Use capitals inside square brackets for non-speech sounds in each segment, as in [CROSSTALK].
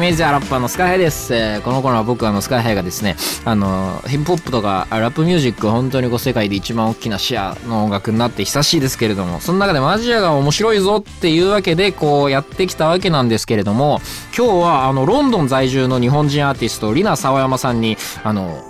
イメージアラッパーのスカイハイです、えーこの頃は僕あのスカイハイがですねあのヒップホップとかラップミュージック本当にこう世界で一番大きなシェアの音楽になって久しいですけれどもその中でもアジアが面白いぞっていうわけでこうやってきたわけなんですけれども今日はあのロンドン在住の日本人アーティストリナ沢山さんにあの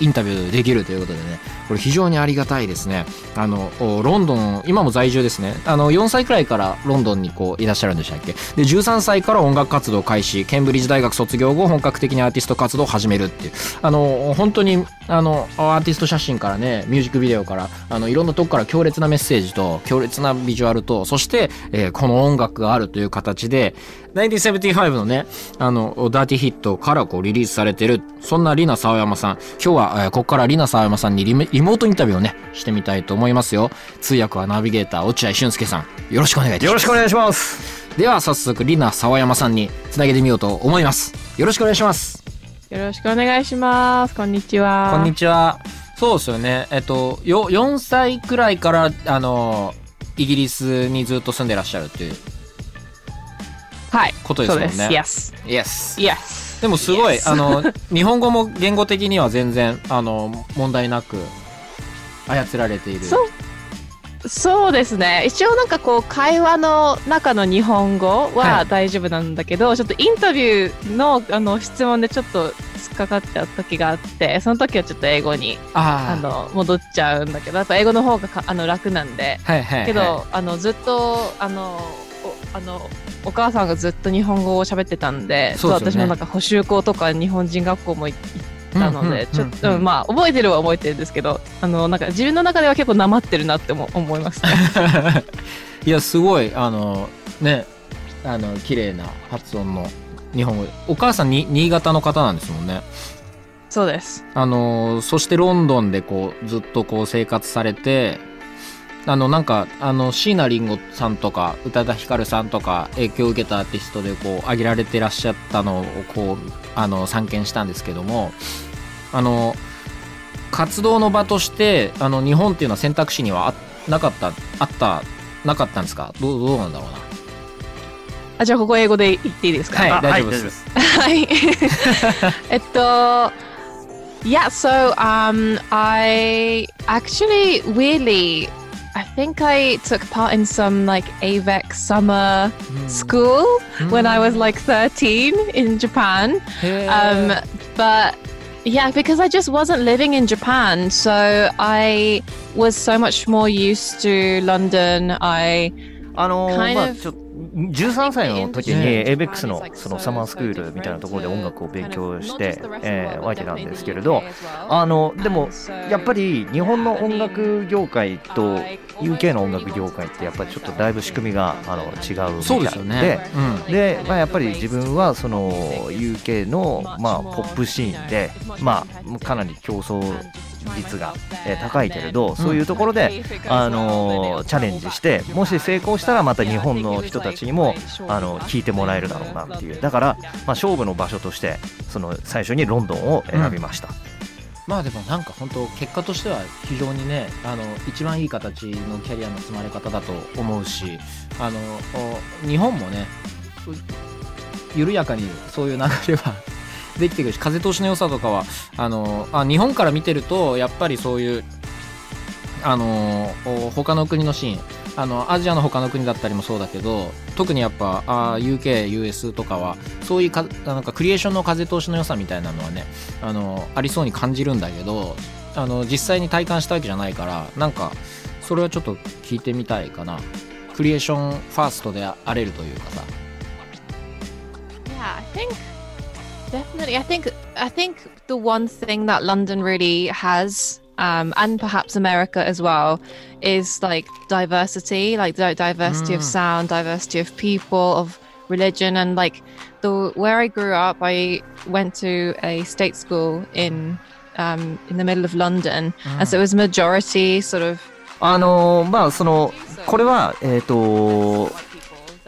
インタビューできるということでねこれ非常にありがたいですね。あのロンドン今も在住ですね。あの4歳くらいからロンドンにこういらっしゃるんでしたっけ？で13歳から音楽活動開始。ンブリッジ大学卒業後本格的にアーティスト活動を始めるっていう。あの本当にあのアーティスト写真からねミュージックビデオからあのいろんなとこから強烈なメッセージと強烈なビジュアルとそして、えーこの音楽があるという形で1975のねあのダーティーヒットからこうリリースされてるそんなリナ沢山さん。今日は、えーここからリナ沢山さんにリメリモートインタビューをねしてみたいと思いますよ。通訳はナビゲーター落合俊介さん。よろしくお願いいたします。よろしくお願いします。では早速リナ沢山さんにつなげてみようと思います。よろしくお願いします。よろしくお願いします。こんにちは。こんにちは。そうですよね。えっとよ4歳くらいからあのイギリスにずっと住んでらっしゃるっていうはい。ことですもんねそうです。Yes Yes. Yes. でもすごい Yes あの [LAUGHS] 日本語も言語的には全然あの問題なく操られているそうそうですね。一応なんかこう会話の中の日本語ははい大丈夫なんだけど、ちょっとインタビューのあの質問でちょっと突っかかっちゃう時があって、その時はちょっと英語にあの戻っちゃうんだけど、やっぱ英語の方がかあの楽なんで。はいはいはいけど、あのずっとあのおあのお母さんがずっと日本語を喋ってたんで、そうね私もなんか補習校とか日本人学校も行ったので、ちょっと、まあ覚えてるは覚えてるんですけど、あのなんか自分の中では結構なまってるなっても思いますね。[LAUGHS] いやすごいあのねあの綺麗な発音の日本語お母さんに新潟の方なんですもんねそうです。あのそしてロンドンでこうずっとこう生活されてあのなんかあの椎名林檎さんとか宇多田ヒカルさんとか影響を受けたアーティストでこう挙げられてらっしゃったのをこうあの散見したんですけどもあの活動の場としてあの日本っていうのは選択肢にはあなかったあったなかったんですか？どうどうなんだろうな？あじゃあここ英語で言っていいですか？はいあ大丈夫ですす。はい。[LAUGHS] えっと、yeah, so um, I actually weirdly, I think I took part in some like AVEC summer school when I was like 13 in Japan. へー Um, but yeah, because I just wasn't living in Japan, so I was so much more used to London. I あのー Kind まあ of ちょっと 13歳の時にね ABEX のそのサマースクールみたいなところで音楽を勉強して、えーわけなんですけれどあのでもやっぱり日本の音楽業界と UK の音楽業界ってやっぱりちょっとだいぶ仕組みがあの違うみたいでそうでね、うん。で、まあ、やっぱり自分はその UK の、まあ、ポップシーンで、まあ、かなり競争率が、えー高いけれどそういうところで、あのーチャレンジしてもし成功したらまた日本の人たちにもあの聞いてもらえるだろうなっていう。だから、まあ、勝負の場所としてその最初にロンドンを選びました、まあでもなんか本当結果としては非常にねあの一番いい形のキャリアの積まれ方だと思うしあのお日本もねう緩やかにそういう流れはできてくるし風通しの良さとかはあのあ日本から見てるとやっぱりそういうあの他の国のシーンあのアジアの他の国だったりもそうだけど特にやっぱあ UK、US とかはそういうかなんかクリエーションの風通しの良さみたいなのはねあのありそうに感じるんだけどあの実際に体感したわけじゃないからなんかそれはちょっと聞いてみたいかな。クリエーションファーストであれるというかさ。Yeah, I think definitely. I think I think the one thing that London really has, um, and perhaps America as well, is like diversity, like di- diversity of Mm. sound, diversity of people, of religion and like the where I grew up. I went to a state school in um, in the middle of London, and so it was majority sort of あのーまあそのこれはえっ、と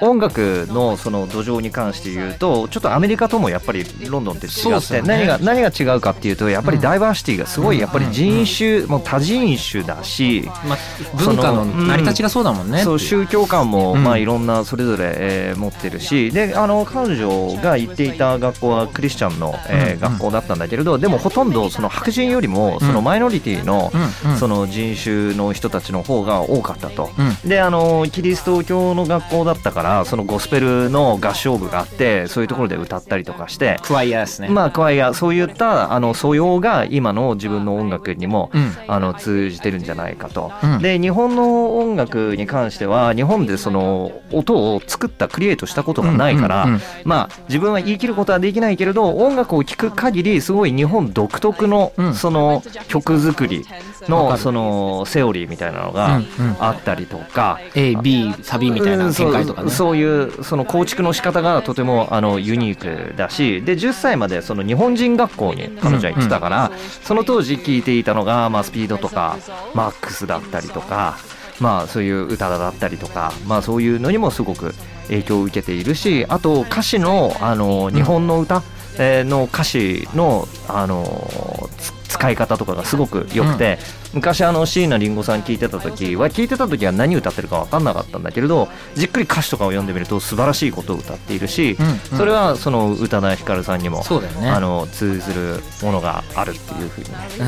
音楽のその土壌に関して言うとちょっとアメリカともやっぱりロンドンって違って、そうですよね。何が何が違うかっていうとやっぱりダイバーシティがすごいやっぱり人種、もう多人種だし、まあ、文化の成り立ちがそうだもんね。宗教観も、うん。まあいろんなそれぞれ、えー持ってるしであの彼女が行っていた学校はクリスチャンの、え学校だったんだけれどでもほとんどその白人よりもそのマイノリティの、その人種の人たちの方が多かったと。うん。であのキリスト教の学校だったからそのゴスペルの合唱部があってそういうところで歌ったりとかして。クワイヤーですね。まあ、クワイアそういったあの素養が今の自分の音楽にも、うんあの通じてるんじゃないかと、うんで日本の音楽に関しては日本でその音を作ったクリエイトしたことがないから、うんうんうんまあ自分は言い切ることはできないけれど音楽を聴く限りすごい日本独特のうんその曲作りのそのセオリーみたいなのがうんうんあったりとか。A、B、サビみたいな展開とかね。うんそういうその構築の仕方がとてもあのユニークだしで10歳までその日本人学校に彼女は行ってたから、その当時聴いていたのが、まあ、スピードとかマックスだったりとか、まあ、そういう歌だったりとか、まあ、そういうのにもすごく影響を受けているしあと歌詞のあの日本の歌、えーの歌詞のあのつ使い方とかがすごく良くて、昔あの椎名林檎さん聞いてた時は聞いてた時は何歌ってるか分かんなかったんだけれどじっくり歌詞とかを読んでみると素晴らしいことを歌っているし、うんうんそれはその宇多田ヒカルさんにも、そうだよね。あの通ずるものがあるっていうふうにねうん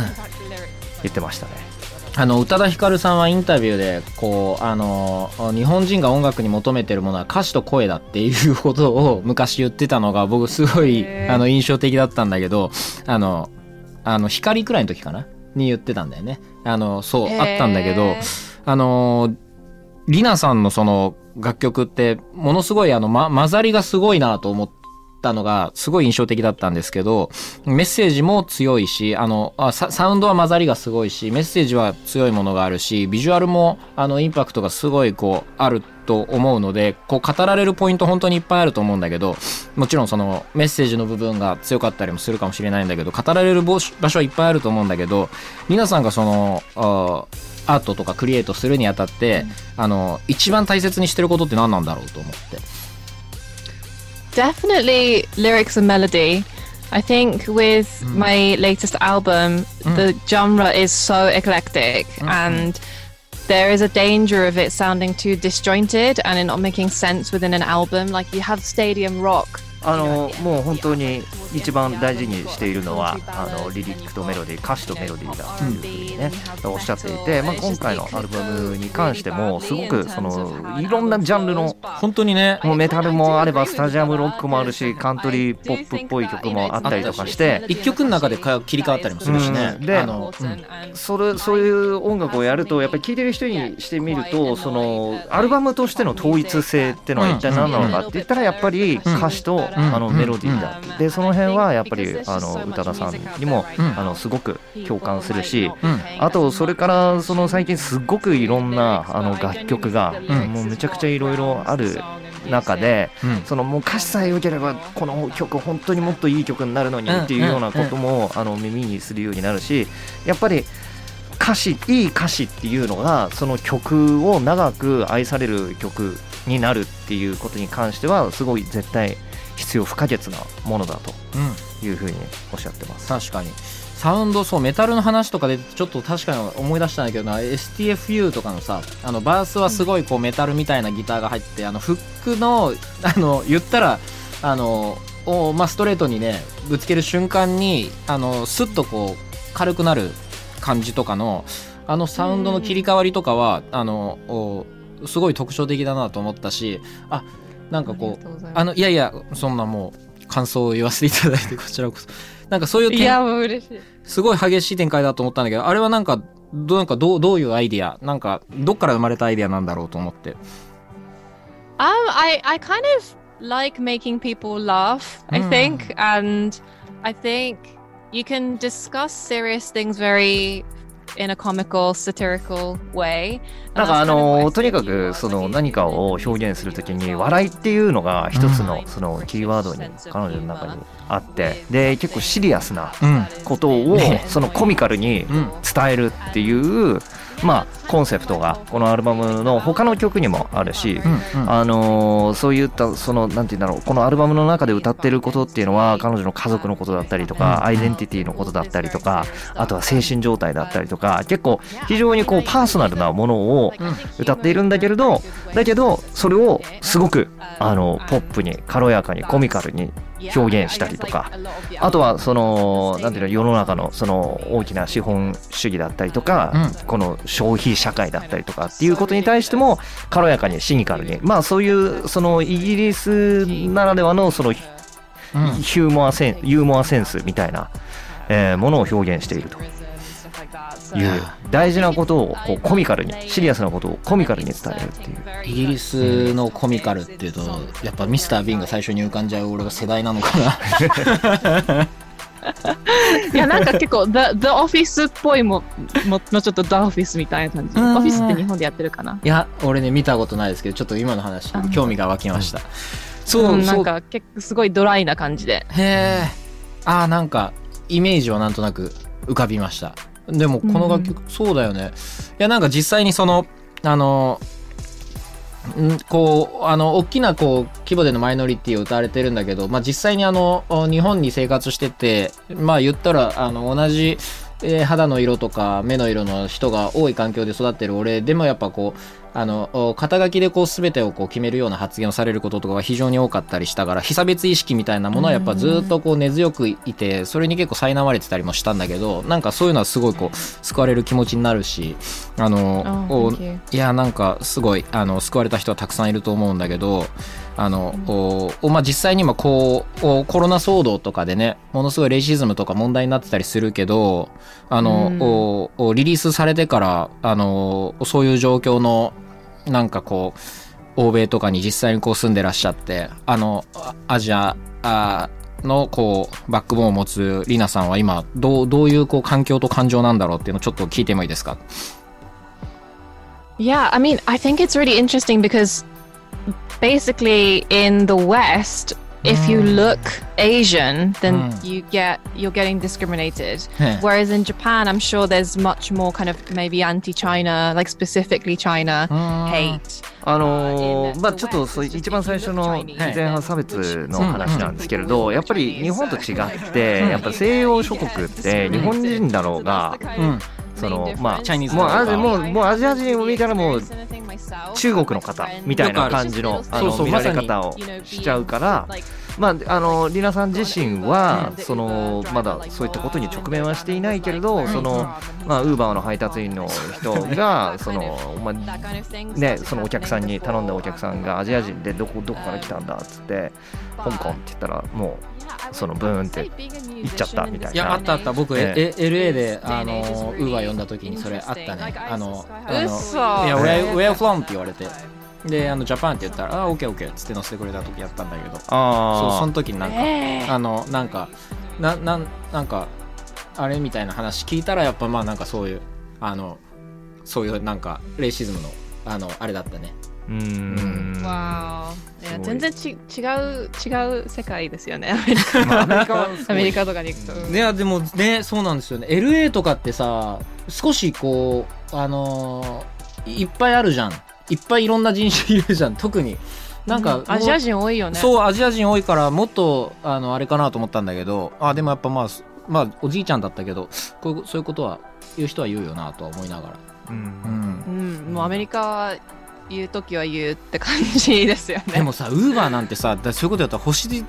言ってましたね。あの宇多田ヒカルさんはインタビューでこうあの日本人が音楽に求めてるものは歌詞と声だっていうことを昔言ってたのが僕すごいあの印象的だったんだけどあのあの光くらいの時かな？に言ってたんだよね。あのそうあったんだけどあのリナさんのその楽曲ってものすごいあの、ま、混ざりがすごいなと思ったのがすごい印象的だったんですけどメッセージも強いしあのあササウンドは混ざりがすごいしメッセージは強いものがあるしビジュアルもあのインパクトがすごいこうあると思うのでこう語られるポイント本当にいっぱいあると思うんだけどもちろんそのメッセージの部分が強かったりもするかもしれないんだけど語られる場所はいっぱいあると思うんだけど皆さんがそのあアートとかクリエイトするにあたって、あの一番大切にしてることって何なんだろうと思って。Definitely lyrics and melody. I think with my latest album, the genre is so eclectic and there is a danger of it sounding too disjointed and it not making sense within an album. Like you have stadium rock. あのもう本当に一番大事にしているのはあのリリックとメロディー歌詞とメロディーだっていうふうにね、おっしゃっていて、まあ、今回のアルバムに関してもすごくそのいろんなジャンルの本当にね。もうメタルもあればスタジアムロックもあるしカントリーポップっぽい曲もあったりとかして一曲の中でか切り替わったりもするしね。うんであの、うん。それそういう音楽をやるとやっぱり聴いてる人にしてみるとそのアルバムとしての統一性っていうのは一体何なのかって言ったらやっぱり歌詞とあのメロディーだ。でその辺はやっぱりあの宇多田さんにもうんあのすごく共感するしうんあとそれからその最近すっごくいろんなあの楽曲がうんもうめちゃくちゃいろいろある中でうん。そのもう歌詞さえ良ければこの曲本当にもっといい曲になるのにっていうようなこともあの耳にするようになるしやっぱり歌詞いい歌詞っていうのがその曲を長く愛される曲になるっていうことに関してはすごい絶対必要不可欠なものだとうん。いうふうにおっしゃってます。確かに。サウンドそうメタルの話とかでちょっと確かに思い出したんだけどな。STFU とかのさあのバースはすごいこうメタルみたいなギターが入ってあのフックのあの言ったらあのを、まあ、ストレートにねぶつける瞬間にあのスッとこう軽くなる感じとかのあのサウンドの切り替わりとかはあのおすごい特徴的だなと思ったしあなんかこうあのいやいやそんなもう感想を言わせていただいてこちらこそ [LAUGHS] なんかそういう点すごい激しい展開だと思ったんだけどあれはなんかどうなんかどうどういうアイディア？なんかどっから生まれたアイディアなんだろうと思って Um, I, I kind of like making people laugh, I Mm. think. And I think you can discuss serious things very in a comical, satirical way. なんかあのとにかくその何かを表現するときに笑いっていうのが一つのそのキーワードに彼女の中にあって。で結構シリアスなうん。ことをそのコミカルにうん伝えるっていうまあコンセプトがこのアルバムの他の曲にもあるしうんうん。あのーそういったそのなんて言うんだろうこのアルバムの中で歌ってることっていうのは彼女の家族のことだったりとかアイデンティティのことだったりとかあとは精神状態だったりとか結構非常にこうパーソナルなものを歌っているんだけれどだけどそれをすごくあのポップに軽やかにコミカルに表現したりとか。あとはそのなんていうの世の中のその大きな資本主義だったりとか、うこの消費社会だったりとかっていうことに対しても軽やかにシニカルに。まあそういうそのイギリスならではのそのヒうん。ューモアセンユーモアセンスみたいな、えーものを表現しているという大事なことをこうコミカルにシリアスなことをコミカルに伝えるっていう。イギリスのコミカルっていうとやっぱミスター・ビンが最初に浮かんじゃう俺が世代なのかな。いや、なんか結構、The, The Office っぽいも、も、もうちょっと The Office みたいな感じ。うん。Office って日本でやってるかな。いや俺ね見たことないですけどちょっと今の話あ興味が湧きました。そう、うん、なんか結構すごいドライな感じで。へえあーなんかイメージはなんとなく浮かびましたでもこの楽曲、そうだよね。いやなんか実際にそのあのんこうあの大きなこう規模でのマイノリティを歌われてるんだけど、まあ、実際にあの日本に生活しててまあ言ったらあの同じ、えー肌の色とか目の色の人が多い環境で育ってる俺でもやっぱこうあのお肩書きでこう全てをこう決めるような発言をされることとかが非常に多かったりしたから被差別意識みたいなものはやっぱずっとこう根強くいてそれに結構苛まれてたりもしたんだけどなんかそういうのはすごいこう救われる気持ちになるしあの Oh. いやなんかすごいあの救われた人はたくさんいると思うんだけどあの、おおまあ、実際に今こうおコロナ騒動とかでねものすごいレイシズムとか問題になってたりするけどあの、うんリリースされてからあのそういう状況のなんかこう欧米とかに実際にこう住んでらっしゃってあのアジアのこうバックボーンを持つリナさんは今どうどういうこう環境と感情なんだろうっていうのをちょっと聞いてもいいですか？Yeah, I mean, I think it's really interesting because basically in the West, if you look Asian, then Mm. you get you're getting discriminated. ね Whereas in Japan, I'm sure there's much more kind of maybe anti-China, like specifically China うん hate. あのーまあちょっとそう一番最初の前半差別の話なんですけれど、やっぱり日本と違って、やっぱ西洋諸国って日本人だろうが、うんそのまあチャイニーズもうアジもうアジア人を見たらもう中国の方みたいな感じのあの見られ方をしちゃうから。まあ、あのリナさん自身はそのまだそういったことに直面はしていないけれどそのまあウーバーの配達員の人がそのまあね、そのお客さんに頼んだお客さんがアジア人でどこどこから来たんだっつって香港って言ったらもうそのブーンって行っちゃったみたいいやあったあった。僕、ええ。LA であのウーバー呼んだ時にそれあったね。あのあの嘘。いや Where, where from? って言われて。であのジャパンって言ったらあ OKOK っつって乗せてくれた時やったんだけど。そうあその時になんか、あのなんかななんなんかあれみたいな話聞いたらやっぱまあなんかそういうあのそういうなんかレイシズムのあのあれだったねうーん。Wow. いや全然ち違う違う世界ですよね。アメリカ。まあアメリカアメリカとかに行くと。いやでもねそうなんですよね。LA とかってさ少しこうあのーいっぱいあるじゃん。いっぱいいろんな人種いるじゃん。[LAUGHS] 特に。なんか、アジア人多いよね。そうアジア人多いからもっとあのあれかなと思ったんだけど。あでもやっぱまあすまあおじいちゃんだったけどこういうそういうことは言う人は言うよなとは思いながら。ううん。うんん、もうアメリカは言うときは言うって感じですよね。でもさウーバーなんてさだそういうことやったら星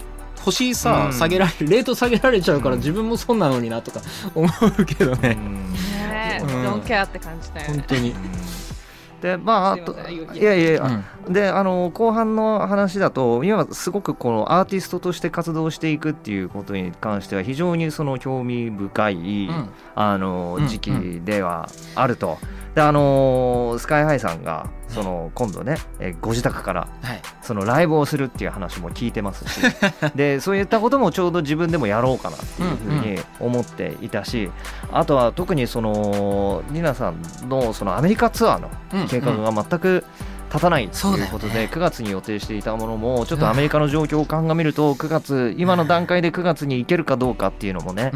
星さ、うん。下げられるレート下げられちゃうから、うん。自分も損なのになとか [LAUGHS] 思うけどね、ね、うん。don't care って感じだよね。本当に、でまああとすいやいやいや、うん。であの後半の話だと今はすごくこのアーティストとして活動していくっていうことに関しては非常にその興味深い、うん。あのうん時期ではあると。であのースカイハイさんがその今度ね、えーご自宅からはい。そのライブをするっていう話も聞いてますし。[LAUGHS] でそういったこともちょうど自分でもやろうかなっていうふうに思っていたし、あとは特にそのリナさんのそのアメリカツアーの計画が全く立たないということで、9月に予定していたものもちょっとアメリカの状況を鑑みると9月今の段階で9月に行けるかどうかっていうのもね、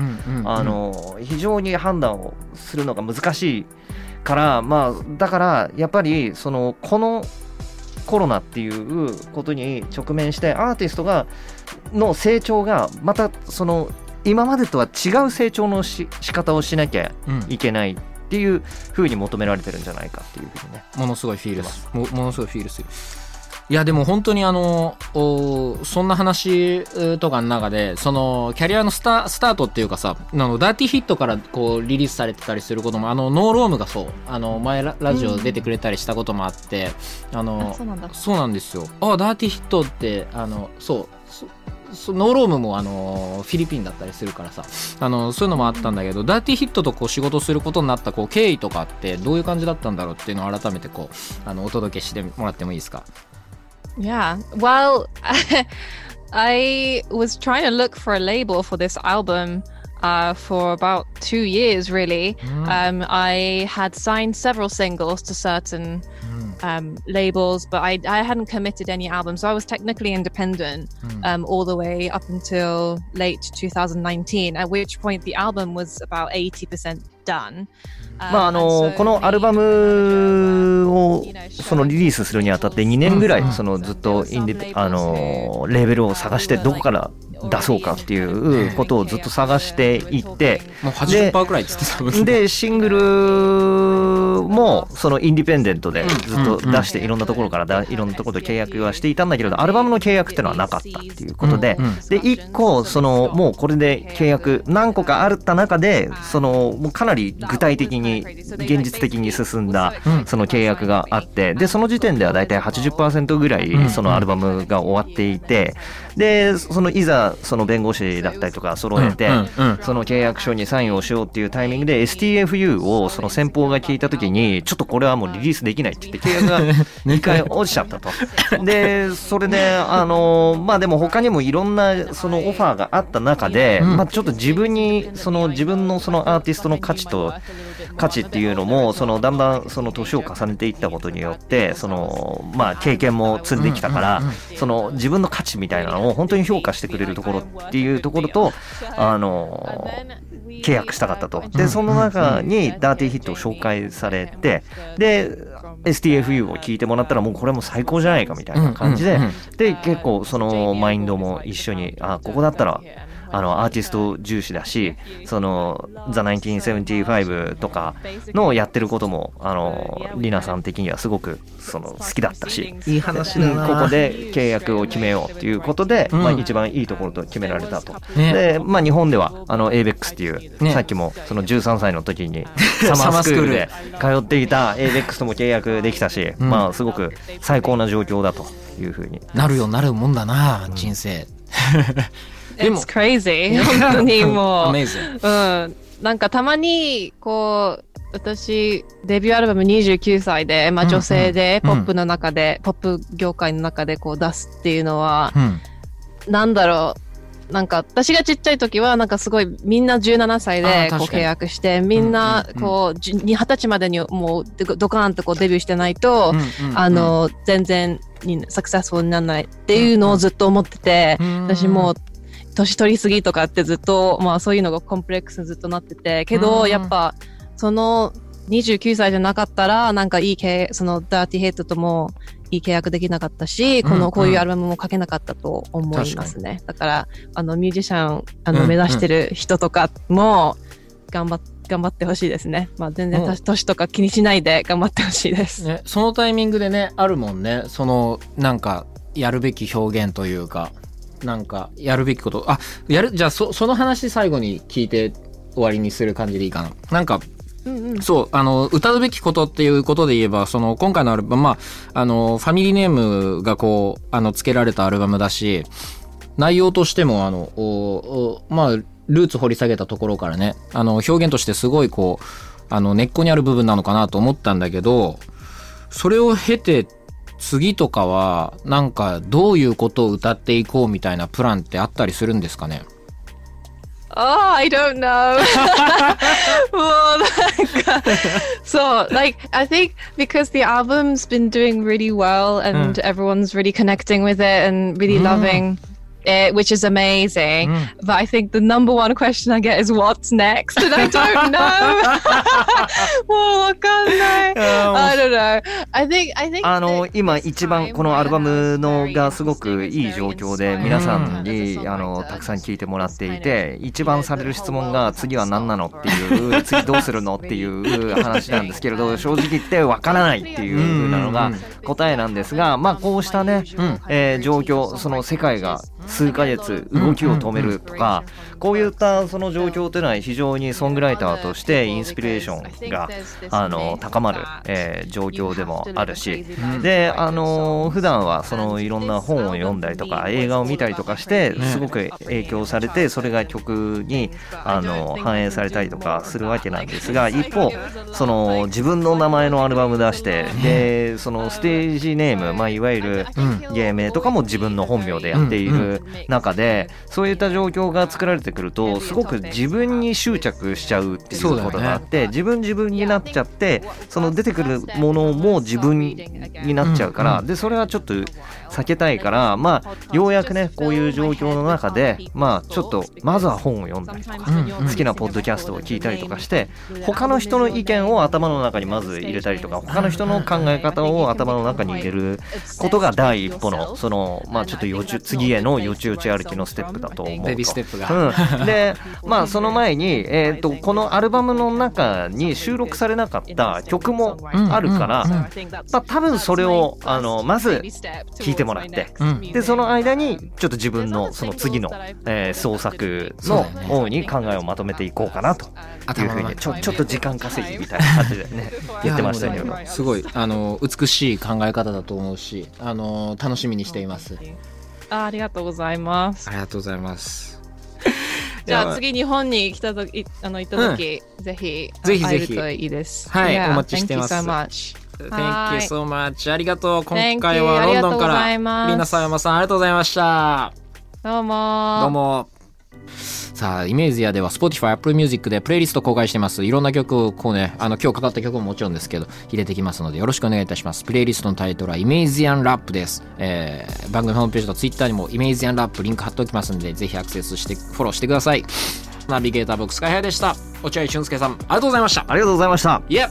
あの非常に判断をするのが難しいからまあだからやっぱりそのこのコロナっていうことに直面してアーティストがの成長がまたその今までとは違う成長のし仕方をしなきゃうん。いけないっていうふうに求められてるんじゃないかっていうふうにね。ものすごいフィールす。るもものすごいフィールするいやでも本当にあのおそんな話うとかの中でそのキャリアのスタスタートっていうかさあのダーティーヒットからこうリリースされてたりすることもあのノーロームがそうあの前ララジオ出てくれたりしたこともあって、あのあそうなんだ。そうなんですよ。あダーティーヒットってあのそうそそノーロームもあのフィリピンだったりするからさあのそういうのもあったんだけどダーティーヒットとこう仕事することになったこう経緯とかってどういう感じだったんだろうっていうのを改めてこうあのお届けしてもらってもいいですか？Yeah. Well, [LAUGHS] I was trying to look for a label for this album uh, for about two years, really. Um, I had signed several singles to certain um, labels, but I, I hadn't committed any albums. So I was technically independent um, all the way up until late 2019, at which point the album was about 80% done. まああのこのアルバムをそのリリースするにあたって2年ぐらいそのずっとインディあのレーベルを探してどこから 出そうかっていうことをずっと探していってもう80%くらいっつってでシングルもそのインディペンデントでずっと出していろんなところからだいろんなところと契約はしていたんだけれどアルバムの契約っていうのはなかったっていうことでで1個そのもうこれで契約何個かあった中でそのもうかなり具体的に現実的に進んだうん。その契約があってでその時点ではだいたい80%ぐらうん。いそのアルバムが終わっていてでそのいざその弁護士だったりとか揃えてその契約書にサインをしようっていうタイミングで STFU をその先方が聞いた時にちょっとこれはもうリリースできないって言って契約が [LAUGHS] 2回落ちちゃったと。でそれであのまあでも他にもいろんなそのオファーがあった中で、うん。まあちょっと自分にその自分のそのアーティストの価値と価値っていうのもそのだんだんその年を重ねていったことによってそのまあ経験も積んできたから、その自分の価値みたいなのを本当に評価してくれるところっていうところとあの契約したかったと。で、その中にダーティーヒットを紹介されて、で、STFU を聞いてもらったらもうこれも最高じゃないかみたいな感じでで、結構そのマインドも一緒に、あ、ここだったら、あの、アーティスト重視だし、その、The 1975とかのやってることも、あの、リナさん的にはすごく、その、好きだったし、いい話うんここで契約を決めようっていうことで、うん。まあ、一番いいところと決められたと。ね。で、まあ、日本ではあの ABEX っていう、ね。さっきもその13歳の時に [LAUGHS] サマースクール。で通っていた ABEX とも契約できたし、うん。まあすごく最高な状況だというふうに。なるよなるもんだな人生 [LAUGHS] でも。It's crazy. [LAUGHS] 本当にもう。Amazing うん。なんかたまに、こう、私、デビューアルバム29歳で、まあうんうん。女性で、うん。ポップの中で、ポップ業界の中でこう出すっていうのは、うん。なんだろう。なんか私がちっちゃい時はなんかすごいみんな17歳でこう契約してみんなうんうん。うんこうじゅ二十歳までにもうドドカーンとこうデビューしてないと、うんうんあの全然にサクセスフォルにならないっていうのをずっと思ってて、うん。私もう年取りすぎとかってずっとまあそういうのがコンプレックスにずっとなっててけど、うんやっぱその29歳じゃなかったらなんかいい契そのダーティヘッドともいい契約できなかったし、こうんうんのこういうアルバムも書けなかったと思いますね。だからあのミュージシャンあのうん目指してる人とかも頑張っ頑張ってほしいですね。まあ全然うん年とか気にしないで頑張ってほしいです。ね、そのタイミングでねあるもんねそのなんかやるべき表現というかなんかやるべきこと。あやるじゃあそその話最後に聞いて終わりにする感じでいいかな。なんかうんうん。そうあの歌うべきことっていうことで言えばその今回のアルバムまああのファミリーネームがこうあの付けられたアルバムだし内容としてもあのおおまあルーツ掘り下げたところからねあの表現としてすごいこうあの根っこにある部分なのかなと思ったんだけどそれを経て次とかはなんかどういうことを歌っていこうみたいなプランってあったりするんですかね Oh, I don't know. [LAUGHS] well, like, [LAUGHS] so, like, I think because the album's been doing really well and everyone's really connecting with it and really loving it, which is amazing. But I think the number one question I get is what's next? I don't [LAUGHS] know. [LAUGHS] oh, I, can't [LAUGHS] I don't know. I think I think あの、今一番このアルバムのがすごくいい状況で皆さんにあのたくさん聞いてもらっていて一番される質問が次は何なのっていう次どうするのっていう話なんですけれど正直言ってわからないっていうなのが答えなんですがまあこうしたねえ状況その世界が数ヶ月動きを止めるとかこういったその状況というのは非常にソングライターとしてインスピレーションがあの高まる、えー状況でもあるし。であの普段はそのいろんな本を読んだりとか映画を見たりとかしてすごく影響されてそれが曲にあの反映されたりとかするわけなんですが一方その自分の名前のアルバム出してでそのステージネーム、まあ、いわゆる芸名とかも自分の本名でやっている中でそういった状況が作られてくるとすごく自分に執着しちゃうっていうことがあって自分自分になっちゃってその出てくるものも自分になっちゃうからでそれはちょっと避けたいからまあようやくねこういう状況の中でまあちょっとまずは本を読んだりとか好きなポッドキャストを聞いたりとかして他の人の意見を頭の中にまず入れたりとか他の人の考え方を頭の中に入れることが第一歩のそのまあちょっとよち次へのよちよち歩きのステップだと思うと。ベビーステップが。うん、[LAUGHS] でまあその前に、えー、とこのアルバムの中に収録されなかった曲もあるから、まあ、多分それをあのまず聞いてもらってうん。でその間にちょっと自分のその次の、えー創作の方に考えをまとめていこうかなというふうにちょちょっと時間稼ぎみたいな感じでね [LAUGHS] 言ってましたけど。すごいあの美しい考え方だと思うしあの楽しみにしています。あありがとうございます。あ。りがとうございますじゃあ次日本に来たときあの行った時、ぜひぜひぜひ。会えるといいです。はい Yeah, お待ちしてます。Thank you so much. Thank you so much ありがとう。今回はロンドンからリーナさ山さんありがとうございました。どうも。どうもさあイメージやでは Spotify、Apple Music でプレイリスト公開してます。いろんな曲をこうねあの今日かかった曲ももちろんですけど入れてきますのでよろしくお願いいたします。プレイリストのタイトルはイメージアンラップです、えー番組ホームページと Twitter にもイメージアンラップリンク貼っておきますのでぜひアクセスしてフォローしてください。ナビゲーター僕スカイハイでした。落合俊介さんありがとうございました。ありがとうございました。いえ